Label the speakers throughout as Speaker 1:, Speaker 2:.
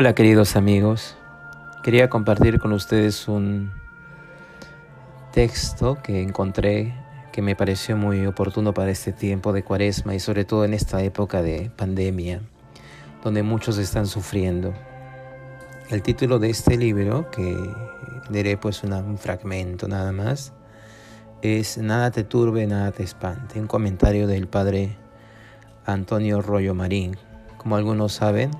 Speaker 1: Hola queridos amigos, quería compartir con ustedes un texto que encontré que me pareció muy oportuno para este tiempo de cuaresma y sobre todo en esta época de pandemia, donde muchos están sufriendo. El título de este libro, que leeré pues un fragmento nada más, es Nada te turbe, nada te espante, un comentario del padre Antonio Rollo Marín. Como algunos saben,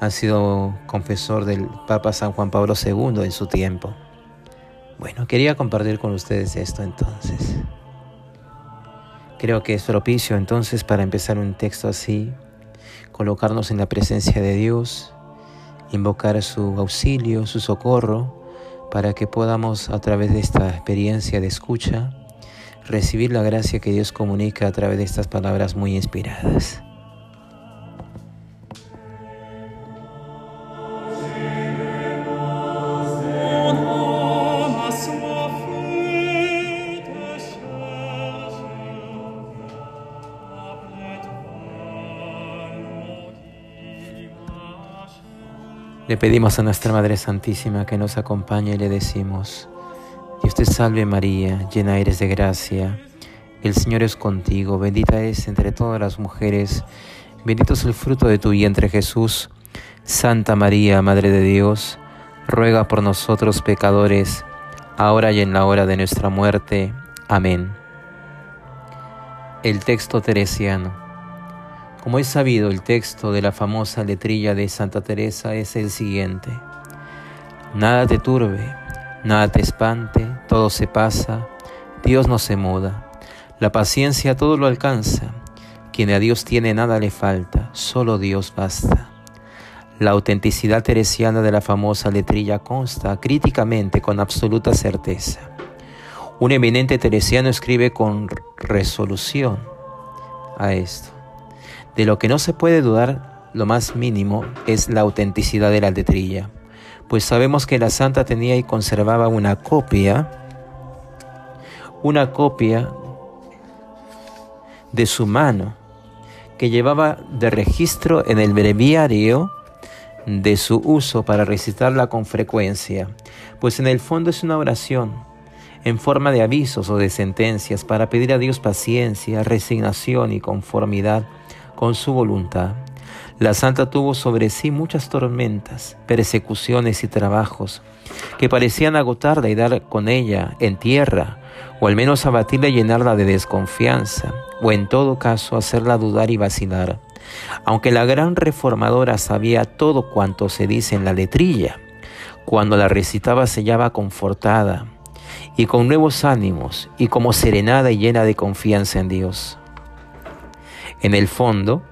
Speaker 1: ha sido confesor del Papa San Juan Pablo II en su tiempo. Bueno, quería compartir con ustedes esto entonces. Creo que es propicio entonces para empezar un texto así, colocarnos en la presencia de Dios, invocar su auxilio, su socorro, para que podamos a través de esta experiencia de escucha recibir la gracia que Dios comunica a través de estas palabras muy inspiradas. Le pedimos a nuestra Madre Santísima que nos acompañe y le decimos, Dios te salve María, llena eres de gracia, el Señor es contigo, bendita es entre todas las mujeres, bendito es el fruto de tu vientre Jesús. Santa María, Madre de Dios, ruega por nosotros pecadores, ahora y en la hora de nuestra muerte. Amén. El texto teresiano. Como es sabido, el texto de la famosa letrilla de Santa Teresa es el siguiente. Nada te turbe, nada te espante, todo se pasa, Dios no se muda. La paciencia todo lo alcanza. Quien a Dios tiene nada le falta, solo Dios basta. La autenticidad teresiana de la famosa letrilla consta críticamente con absoluta certeza. Un eminente teresiano escribe con resolución a esto. De lo que no se puede dudar lo más mínimo es la autenticidad de la letrilla, pues sabemos que la santa tenía y conservaba una copia, una copia de su mano, que llevaba de registro en el breviario de su uso para recitarla con frecuencia, pues en el fondo es una oración en forma de avisos o de sentencias para pedir a Dios paciencia, resignación y conformidad con su voluntad. La santa tuvo sobre sí muchas tormentas, persecuciones y trabajos que parecían agotarla y dar con ella en tierra, o al menos abatirla y llenarla de desconfianza, o en todo caso hacerla dudar y vacilar. Aunque la gran reformadora sabía todo cuanto se dice en la letrilla, cuando la recitaba se hallaba confortada y con nuevos ánimos y como serenada y llena de confianza en Dios. En el fondo,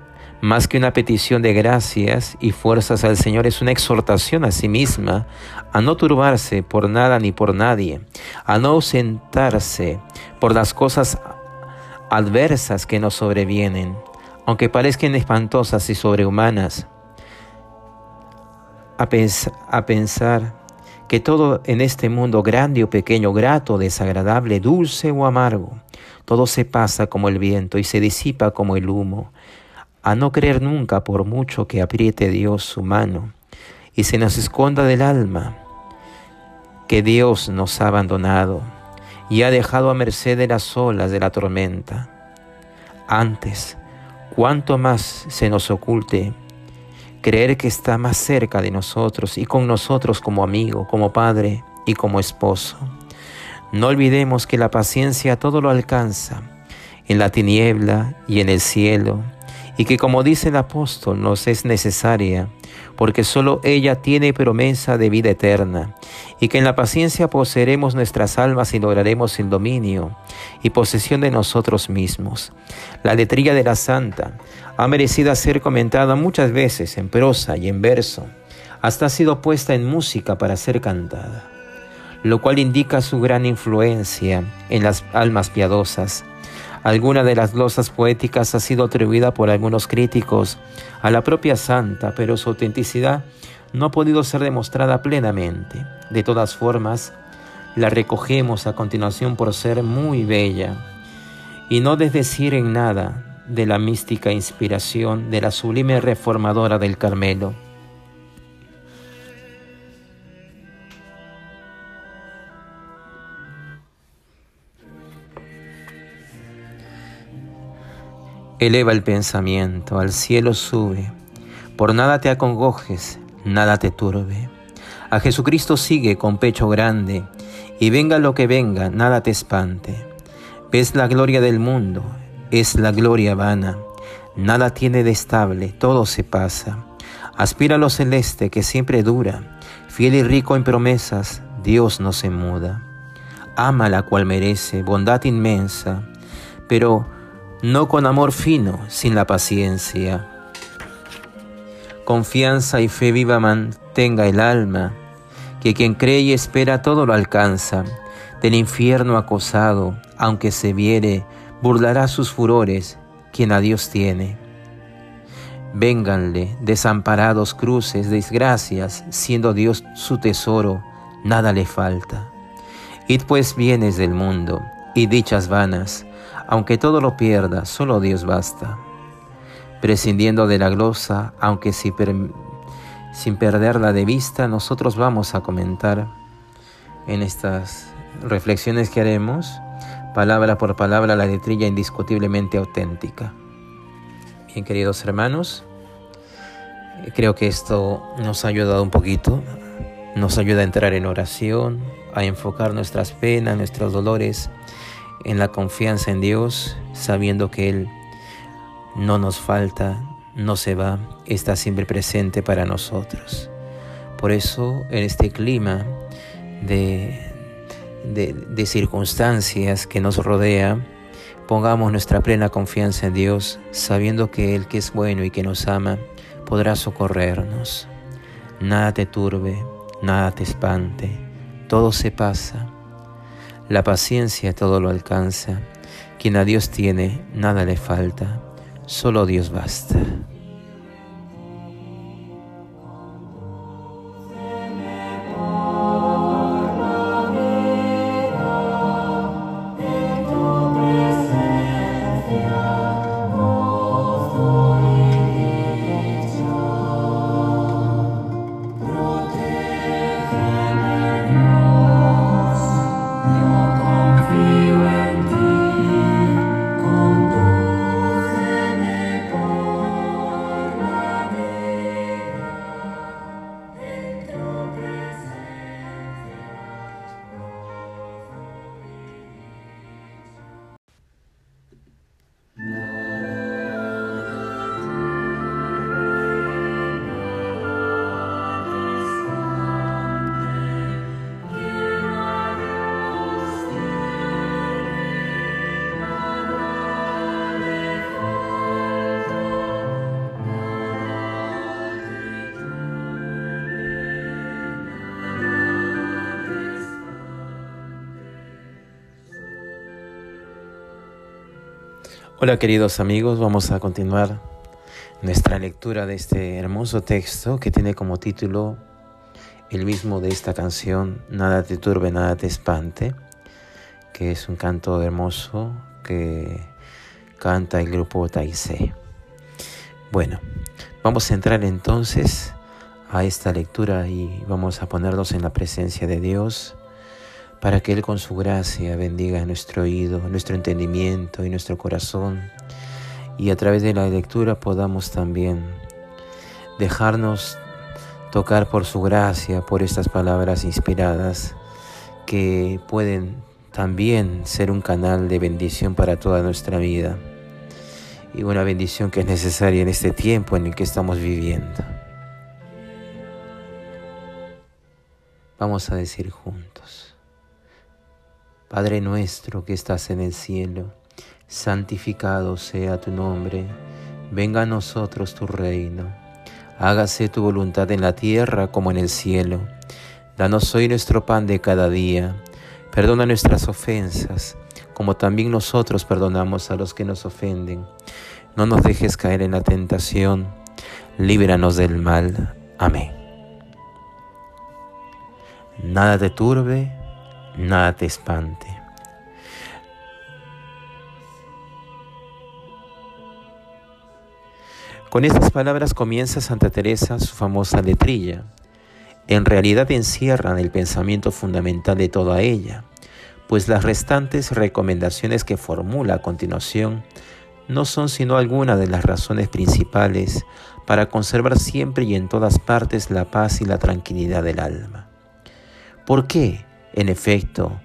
Speaker 1: más que una petición de gracias y fuerzas al Señor, es una exhortación a sí misma a no turbarse por nada ni por nadie, a no ausentarse por las cosas adversas que nos sobrevienen, aunque parezcan espantosas y sobrehumanas, a, a pensar que todo en este mundo, grande o pequeño, grato, desagradable, dulce o amargo, todo se pasa como el viento y se disipa como el humo. A no creer nunca, por mucho que apriete Dios su mano y se nos esconda del alma, que Dios nos ha abandonado y ha dejado a merced de las olas de la tormenta. Antes, cuanto más se nos oculte, creer que está más cerca de nosotros y con nosotros como amigo, como padre y como esposo. No olvidemos que la paciencia todo lo alcanza, en la tiniebla y en el cielo, y que como dice el apóstol nos es necesaria, porque solo ella tiene promesa de vida eterna, y que en la paciencia poseeremos nuestras almas y lograremos el dominio y posesión de nosotros mismos. La letrilla de la santa ha merecido ser comentada muchas veces en prosa y en verso, hasta ha sido puesta en música para ser cantada lo cual indica su gran influencia en las almas piadosas. Alguna de las glosas poéticas ha sido atribuida por algunos críticos a la propia santa, pero su autenticidad no ha podido ser demostrada plenamente. De todas formas, la recogemos a continuación por ser muy bella y no desdecir en nada de la mística inspiración de la sublime reformadora del Carmelo. Eleva el pensamiento, al cielo sube. Por nada te acongojes, nada te turbe. A Jesucristo sigue con pecho grande, y venga lo que venga, nada te espante. Ves la gloria del mundo, es la gloria vana. Nada tiene de estable, todo se pasa. Aspira a lo celeste que siempre dura. Fiel y rico en promesas, Dios no se muda. Ama la cual merece bondad inmensa, pero no con amor fino, sin la paciencia. Confianza y fe viva mantenga el alma, que quien cree y espera todo lo alcanza. Del infierno acosado, aunque se viere, burlará sus furores quien a Dios tiene. Vénganle desamparados cruces, desgracias, siendo Dios su tesoro, nada le falta. Id pues bienes del mundo y dichas vanas, aunque todo lo pierda, solo Dios basta. Prescindiendo de la glosa, aunque sin perderla de vista, nosotros vamos a comentar en estas reflexiones que haremos, palabra por palabra, la letrilla indiscutiblemente auténtica. Bien, queridos hermanos, creo que esto nos ha ayudado un poquito, nos ayuda a entrar en oración, a enfocar nuestras penas, nuestros dolores en la confianza en Dios, sabiendo que Él no nos falta, no se va, está siempre presente para nosotros. Por eso, en este clima de, de, circunstancias que nos rodea, pongamos nuestra plena confianza en Dios, sabiendo que Él que es bueno y que nos ama, podrá socorrernos. Nada te turbe, nada te espante, todo se pasa la paciencia todo lo alcanza. Quien a Dios tiene, nada le falta. Solo Dios basta. Hola queridos amigos, vamos a continuar nuestra lectura de este hermoso texto que tiene como título el mismo de esta canción, Nada te turbe, nada te espante, que es un canto hermoso que canta el grupo Taizé. Bueno, vamos a entrar entonces a esta lectura y vamos a ponernos en la presencia de Dios para que Él con su gracia bendiga nuestro oído, nuestro entendimiento y nuestro corazón, y a través de la lectura podamos también dejarnos tocar por su gracia, por estas palabras inspiradas que pueden también ser un canal de bendición para toda nuestra vida y una bendición que es necesaria en este tiempo en el que estamos viviendo. Vamos a decir juntos. Padre nuestro que estás en el cielo, santificado sea tu nombre, venga a nosotros tu reino, hágase tu voluntad en la tierra como en el cielo. Danos hoy nuestro pan de cada día, perdona nuestras ofensas, como también nosotros perdonamos a los que nos ofenden. No nos dejes caer en la tentación, líbranos del mal. Amén. Nada te turbe, nada te espante. Con estas palabras comienza Santa Teresa su famosa letrilla. En realidad encierran el pensamiento fundamental de toda ella, pues las restantes recomendaciones que formula a continuación no son sino algunas de las razones principales para conservar siempre y en todas partes la paz y la tranquilidad del alma. ¿Por qué, en efecto,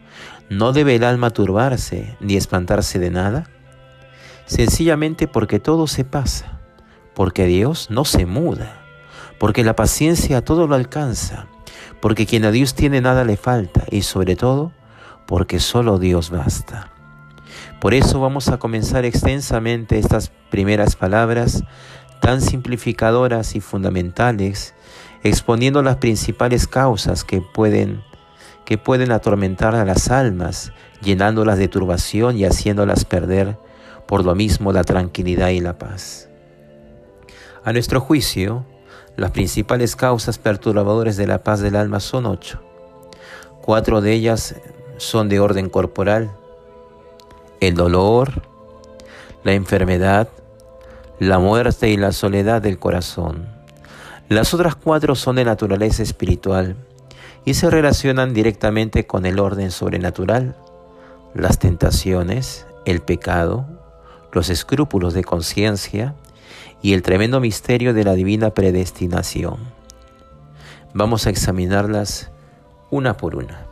Speaker 1: no debe el alma turbarse ni espantarse de nada? Sencillamente porque todo se pasa, porque Dios no se muda, porque la paciencia todo lo alcanza, porque quien a Dios tiene nada le falta y sobre todo porque solo Dios basta. Por eso vamos a comenzar extensamente estas primeras palabras tan simplificadoras y fundamentales, exponiendo las principales causas que pueden que pueden atormentar a las almas, llenándolas de turbación y haciéndolas perder por lo mismo la tranquilidad y la paz. A nuestro juicio, las principales causas perturbadoras de la paz del alma son ocho. Cuatro de ellas son de orden corporal, el dolor, la enfermedad, la muerte y la soledad del corazón. Las otras cuatro son de naturaleza espiritual y se relacionan directamente con el orden sobrenatural, las tentaciones, el pecado, los escrúpulos de conciencia y el tremendo misterio de la divina predestinación. Vamos a examinarlas una por una.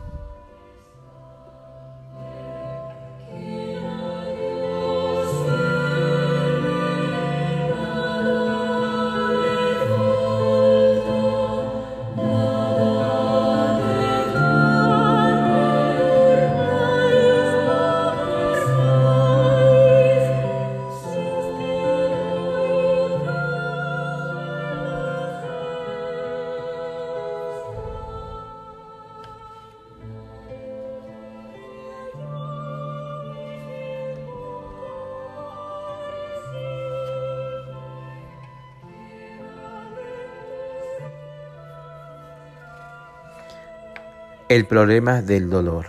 Speaker 1: El problema del dolor.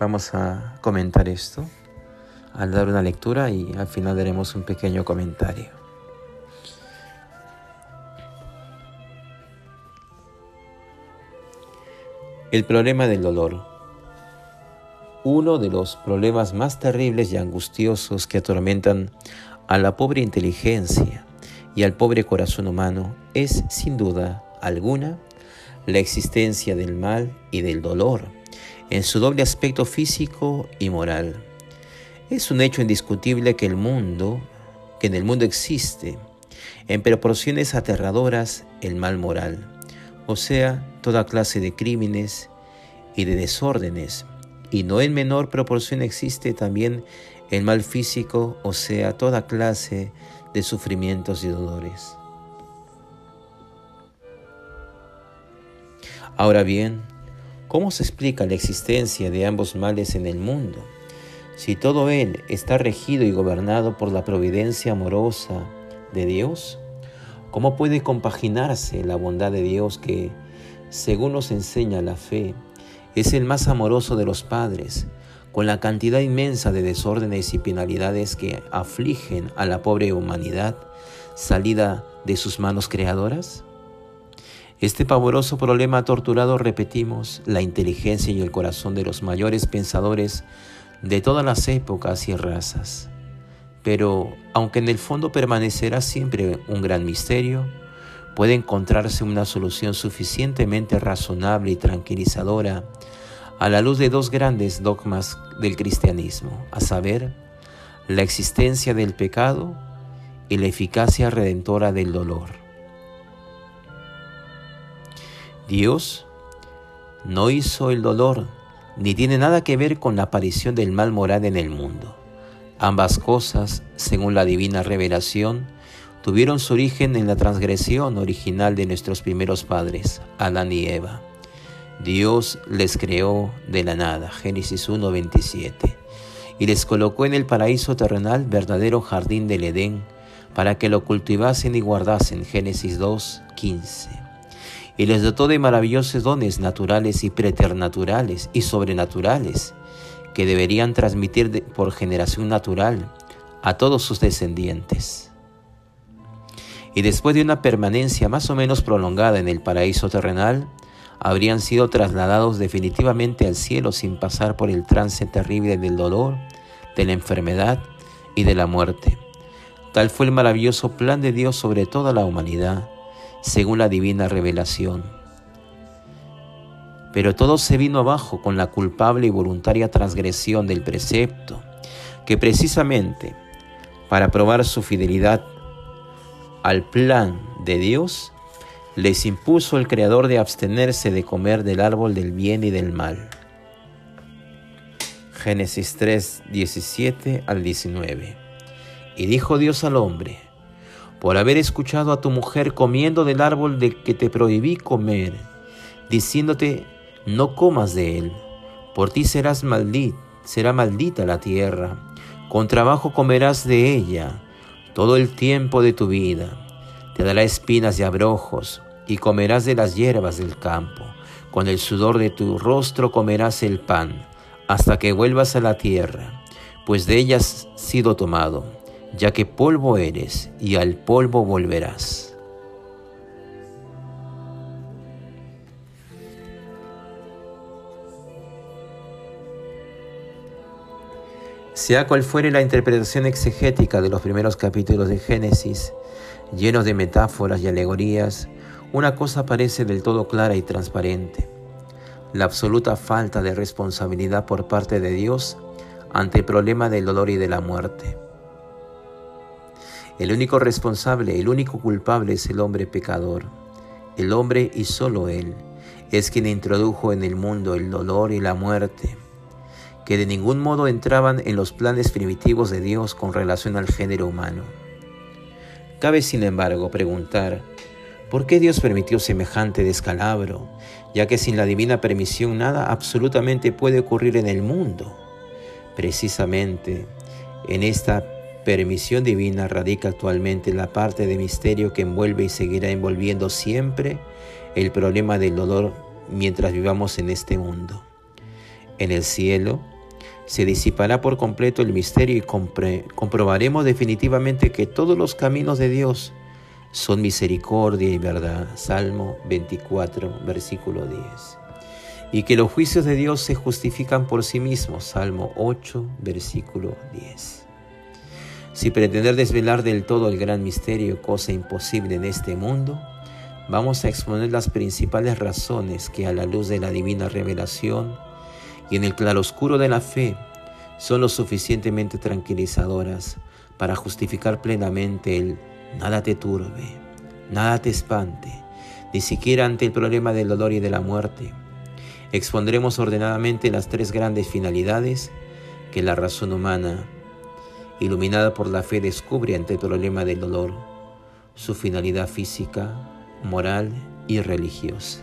Speaker 1: Vamos a comentar esto al dar una lectura y al final daremos un pequeño comentario. El problema del dolor. Uno de los problemas más terribles y angustiosos que atormentan a la pobre inteligencia y al pobre corazón humano es, sin duda alguna, la existencia del mal y del dolor, en su doble aspecto físico y moral. Es un hecho indiscutible que el mundo, que en el mundo existe, en proporciones aterradoras, el mal moral, o sea, toda clase de crímenes y de desórdenes, y no en menor proporción existe también el mal físico, o sea, toda clase de sufrimientos y dolores. Ahora bien, ¿cómo se explica la existencia de ambos males en el mundo? Si todo él está regido y gobernado por la providencia amorosa de Dios, ¿cómo puede compaginarse la bondad de Dios que, según nos enseña la fe, es el más amoroso de los padres, con la cantidad inmensa de desórdenes y penalidades que afligen a la pobre humanidad salida de sus manos creadoras? Este pavoroso problema torturado, repetimos, la inteligencia y el corazón de los mayores pensadores de todas las épocas y razas. Pero, aunque en el fondo permanecerá siempre un gran misterio, puede encontrarse una solución suficientemente razonable y tranquilizadora a la luz de dos grandes dogmas del cristianismo, a saber, la existencia del pecado y la eficacia redentora del dolor. Dios no hizo el dolor ni tiene nada que ver con la aparición del mal moral en el mundo. Ambas cosas, según la divina revelación, tuvieron su origen en la transgresión original de nuestros primeros padres, Adán y Eva. Dios les creó de la nada, Génesis 1:27, y les colocó en el paraíso terrenal verdadero jardín del Edén, para que lo cultivasen y guardasen, Génesis 2:15 y les dotó de maravillosos dones naturales y preternaturales y sobrenaturales que deberían transmitir por generación natural a todos sus descendientes. Y después de una permanencia más o menos prolongada en el paraíso terrenal, habrían sido trasladados definitivamente al cielo sin pasar por el trance terrible del dolor, de la enfermedad y de la muerte, Tal fue el maravilloso plan de Dios sobre toda la humanidad, según la divina revelación. Pero todo se vino abajo con la culpable y voluntaria transgresión del precepto, que precisamente para probar su fidelidad al plan de Dios, les impuso el Creador de abstenerse de comer del árbol del bien y del mal. Génesis 3, 17 al 19. Y dijo Dios al hombre, por haber escuchado a tu mujer comiendo del árbol de que te prohibí comer, diciéndote, no comas de él, por ti serás maldita, será maldita la tierra, con trabajo comerás de ella todo el tiempo de tu vida, te dará espinas y abrojos, y comerás de las hierbas del campo, con el sudor de tu rostro comerás el pan, hasta que vuelvas a la tierra, pues de ella has sido tomado ya que polvo eres y al polvo volverás. Sea cual fuere la interpretación exegética de los primeros capítulos de Génesis, llenos de metáforas y alegorías, una cosa parece del todo clara y transparente. La absoluta falta de responsabilidad por parte de Dios ante el problema del dolor y de la muerte. El único responsable, el único culpable es el hombre pecador. El hombre y solo él es quien introdujo en el mundo el dolor y la muerte, que de ningún modo entraban en los planes primitivos de Dios con relación al género humano. Cabe, sin embargo, preguntar, ¿por qué Dios permitió semejante descalabro, ya que sin la divina permisión nada absolutamente puede ocurrir en el mundo? Precisamente en esta permisión divina radica actualmente en la parte de misterio que envuelve y seguirá envolviendo siempre el problema del dolor mientras vivamos en este mundo. En el cielo se disipará por completo el misterio y comprobaremos definitivamente que todos los caminos de Dios son misericordia y verdad. Salmo 24, versículo 10. Y que los juicios de Dios se justifican por sí mismos. Salmo 8, versículo 10. Si pretender desvelar del todo el gran misterio, cosa imposible en este mundo, vamos a exponer las principales razones que a la luz de la divina revelación y en el claroscuro de la fe son lo suficientemente tranquilizadoras para justificar plenamente el nada te turbe, nada te espante, ni siquiera ante el problema del dolor y de la muerte. Expondremos ordenadamente las tres grandes finalidades que la razón humana iluminada por la fe, descubre ante el problema del dolor su finalidad física, moral y religiosa.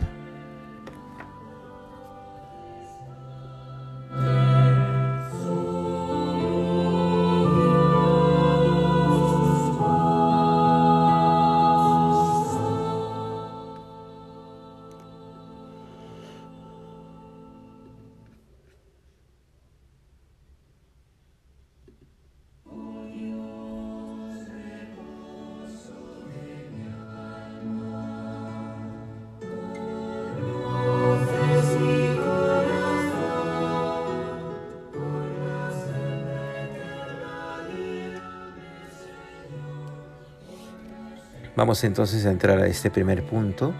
Speaker 1: Vamos entonces a entrar a este primer punto,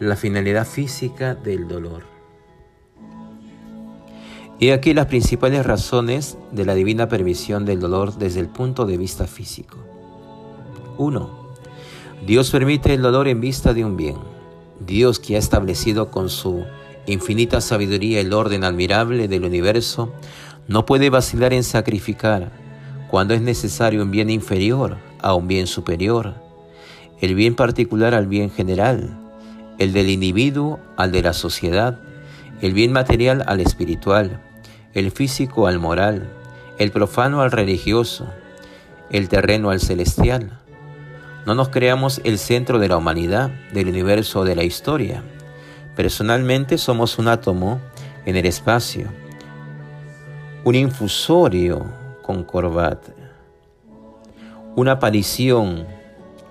Speaker 1: la finalidad física del dolor. Y aquí las principales razones de la divina permisión del dolor desde el punto de vista físico. 1. Dios permite el dolor en vista de un bien. Dios que ha establecido con su infinita sabiduría el orden admirable del universo, no puede vacilar en sacrificar, cuando es necesario un bien inferior, a un bien superior, el bien particular al bien general, el del individuo al de la sociedad, el bien material al espiritual, el físico al moral, el profano al religioso, el terreno al celestial. No nos creamos el centro de la humanidad, del universo o de la historia. Personalmente somos un átomo en el espacio, un infusorio con corbata una aparición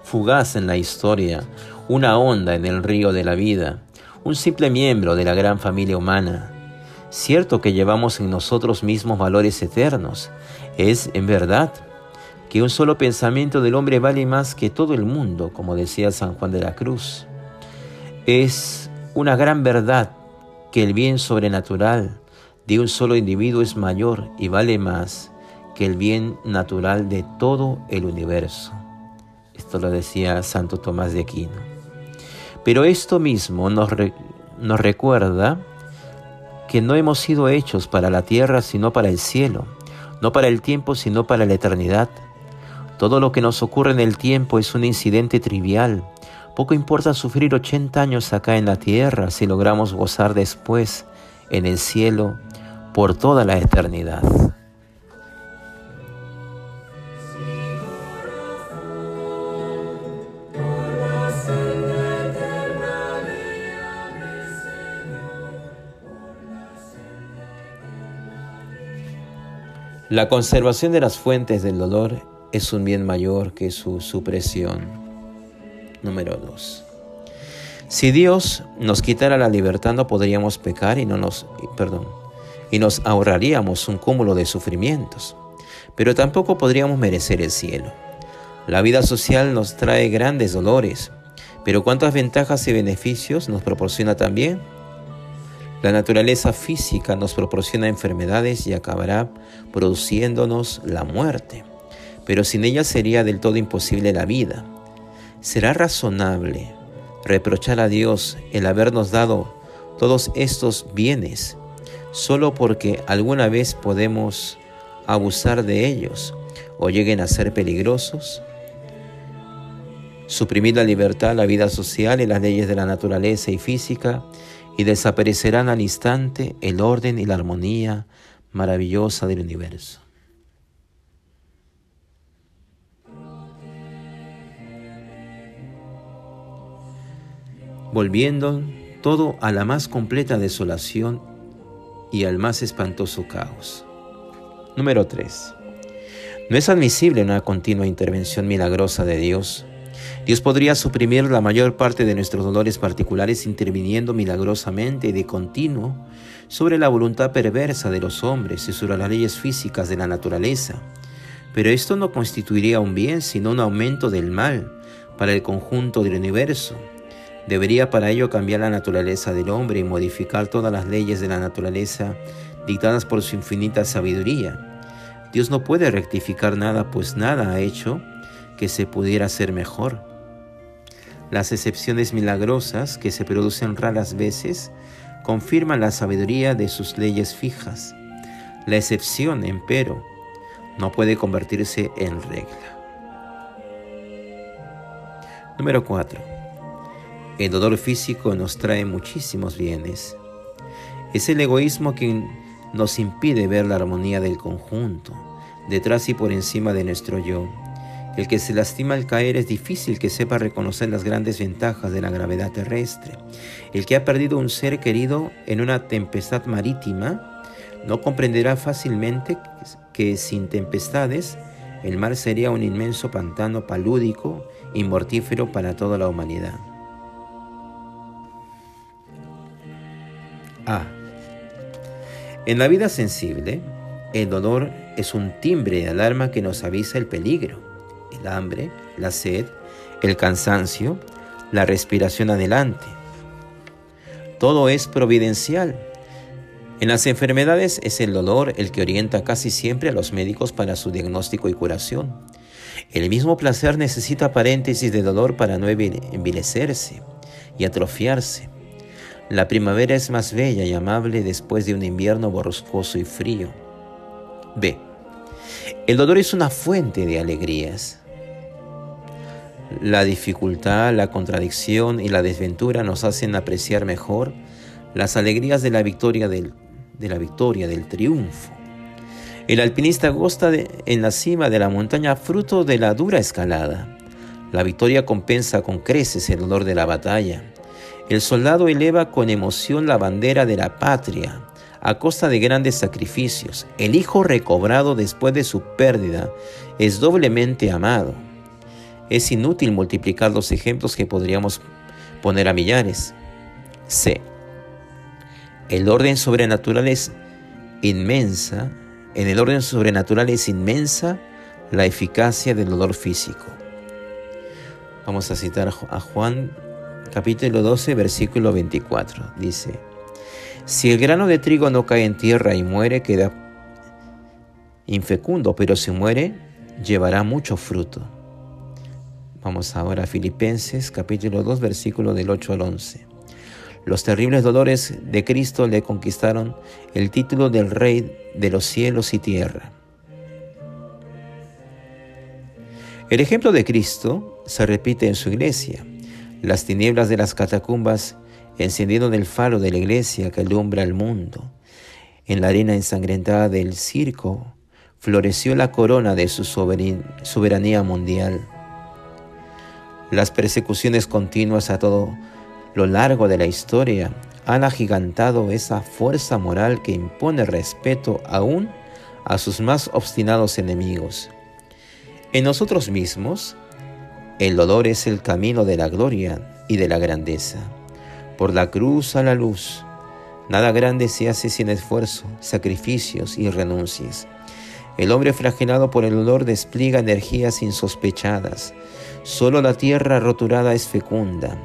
Speaker 1: fugaz en la historia, una onda en el río de la vida, un simple miembro de la gran familia humana. Cierto que llevamos en nosotros mismos valores eternos, es en verdad, que un solo pensamiento del hombre vale más que todo el mundo, como decía San Juan de la Cruz. Es una gran verdad que el bien sobrenatural de un solo individuo es mayor y vale más que el bien natural de todo el universo. Esto lo decía Santo Tomás de Aquino. Pero esto mismo nos, nos recuerda que no hemos sido hechos para la tierra sino para el cielo, no para el tiempo sino para la eternidad. Todo lo que nos ocurre en el tiempo es un incidente trivial. Poco importa sufrir 80 años acá en la tierra si logramos gozar después en el cielo por toda la eternidad. La conservación de las fuentes del dolor es un bien mayor que su supresión. Número 2. Si Dios nos quitara la libertad no podríamos pecar y no nos perdón, y nos ahorraríamos un cúmulo de sufrimientos, pero tampoco podríamos merecer el cielo. La vida social nos trae grandes dolores, pero cuántas ventajas y beneficios nos proporciona también la naturaleza física nos proporciona enfermedades y acabará produciéndonos la muerte, pero sin ella sería del todo imposible la vida. ¿Será razonable reprochar a Dios el habernos dado todos estos bienes solo porque alguna vez podemos abusar de ellos o lleguen a ser peligrosos? Suprimir la libertad, la vida social y las leyes de la naturaleza y física y desaparecerán al instante el orden y la armonía maravillosa del universo. Volviendo todo a la más completa desolación y al más espantoso caos. Número 3. No es admisible una continua intervención milagrosa de Dios Dios podría suprimir la mayor parte de nuestros dolores particulares interviniendo milagrosamente y de continuo sobre la voluntad perversa de los hombres y sobre las leyes físicas de la naturaleza. Pero esto no constituiría un bien, sino un aumento del mal para el conjunto del universo. Debería para ello cambiar la naturaleza del hombre y modificar todas las leyes de la naturaleza dictadas por su infinita sabiduría. Dios no puede rectificar nada, pues nada ha hecho que se pudiera hacer mejor. Las excepciones milagrosas, que se producen raras veces, confirman la sabiduría de sus leyes fijas. La excepción, empero, no puede convertirse en regla. Número 4. El dolor físico nos trae muchísimos bienes. Es el egoísmo quien nos impide ver la armonía del conjunto, detrás y por encima de nuestro yo. El que se lastima al caer es difícil que sepa reconocer las grandes ventajas de la gravedad terrestre. El que ha perdido un ser querido en una tempestad marítima no comprenderá fácilmente que sin tempestades el mar sería un inmenso pantano palúdico y mortífero para toda la humanidad. A. En la vida sensible, el dolor es un timbre de alarma que nos avisa el peligro el hambre, la sed, el cansancio, la respiración adelante. Todo es providencial. En las enfermedades es el dolor el que orienta casi siempre a los médicos para su diagnóstico y curación. El mismo placer necesita paréntesis de dolor para no envilecerse y atrofiarse. La primavera es más bella y amable después de un invierno borrascoso y frío. B. El dolor es una fuente de alegrías. La dificultad, la contradicción y la desventura nos hacen apreciar mejor las alegrías de la victoria del, triunfo. El alpinista goza en la cima de la montaña fruto de la dura escalada. La victoria compensa con creces el dolor de la batalla. El soldado eleva con emoción la bandera de la patria a costa de grandes sacrificios. El hijo recobrado después de su pérdida es doblemente amado. Es inútil multiplicar los ejemplos que podríamos poner a millares. C. El orden sobrenatural es inmensa. En el orden sobrenatural es inmensa la eficacia del dolor físico. Vamos a citar a Juan capítulo 12, versículo 24. Dice, si el grano de trigo no cae en tierra y muere, queda infecundo, pero si muere, llevará mucho fruto. Vamos ahora a Filipenses capítulo 2, versículo del 8 al 11. Los terribles dolores de Cristo le conquistaron el título del Rey de los cielos y tierra. El ejemplo de Cristo se repite en su iglesia. Las tinieblas de las catacumbas encendieron el faro de la iglesia que alumbra el mundo. En la arena ensangrentada del circo floreció la corona de su soberanía mundial. Las persecuciones continuas a todo lo largo de la historia han agigantado esa fuerza moral que impone respeto aún a sus más obstinados enemigos. En nosotros mismos, el dolor es el camino de la gloria y de la grandeza. Por la cruz a la luz, nada grande se hace sin esfuerzo, sacrificios y renuncias. El hombre flagelado por el dolor despliega energías insospechadas. Solo la tierra roturada es fecunda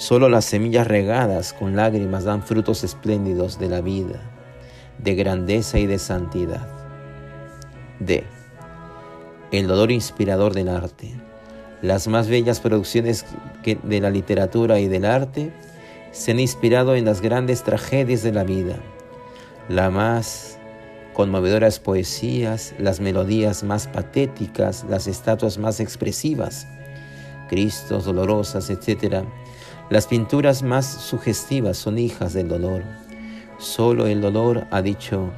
Speaker 1: Solo las semillas regadas con lágrimas dan frutos espléndidos de la vida, de grandeza y de santidad. D. El dolor inspirador del arte. Las más bellas producciones de la literatura y del arte se han inspirado en las grandes tragedias de la vida. Las más conmovedoras poesías, las melodías más patéticas, las estatuas más expresivas, Cristos dolorosas, etc., las pinturas más sugestivas son hijas del dolor. Solo el dolor, ha dicho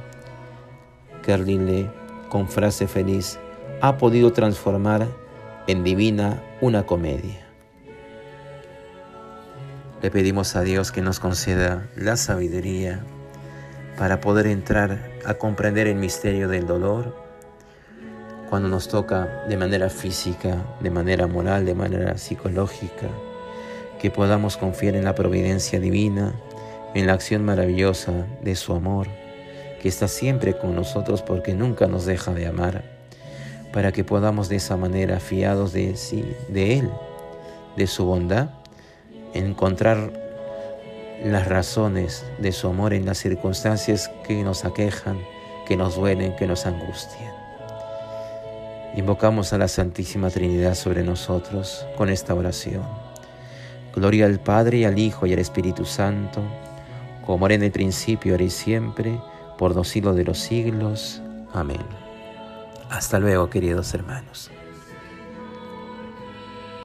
Speaker 1: Kerlinle con frase feliz, ha podido transformar en divina una comedia. Le pedimos a Dios que nos conceda la sabiduría para poder entrar a comprender el misterio del dolor cuando nos toca de manera física, de manera moral, de manera psicológica que podamos confiar en la providencia divina, en la acción maravillosa de su amor, que está siempre con nosotros porque nunca nos deja de amar, para que podamos de esa manera, fiados de sí, de Él, de su bondad, encontrar las razones de su amor en las circunstancias que nos aquejan, que nos duelen, que nos angustian. Invocamos a la Santísima Trinidad sobre nosotros con esta oración. Gloria al Padre y al Hijo y al Espíritu Santo, como era en el principio, ahora y siempre, por los siglos de los siglos. Amén. Hasta luego, queridos hermanos.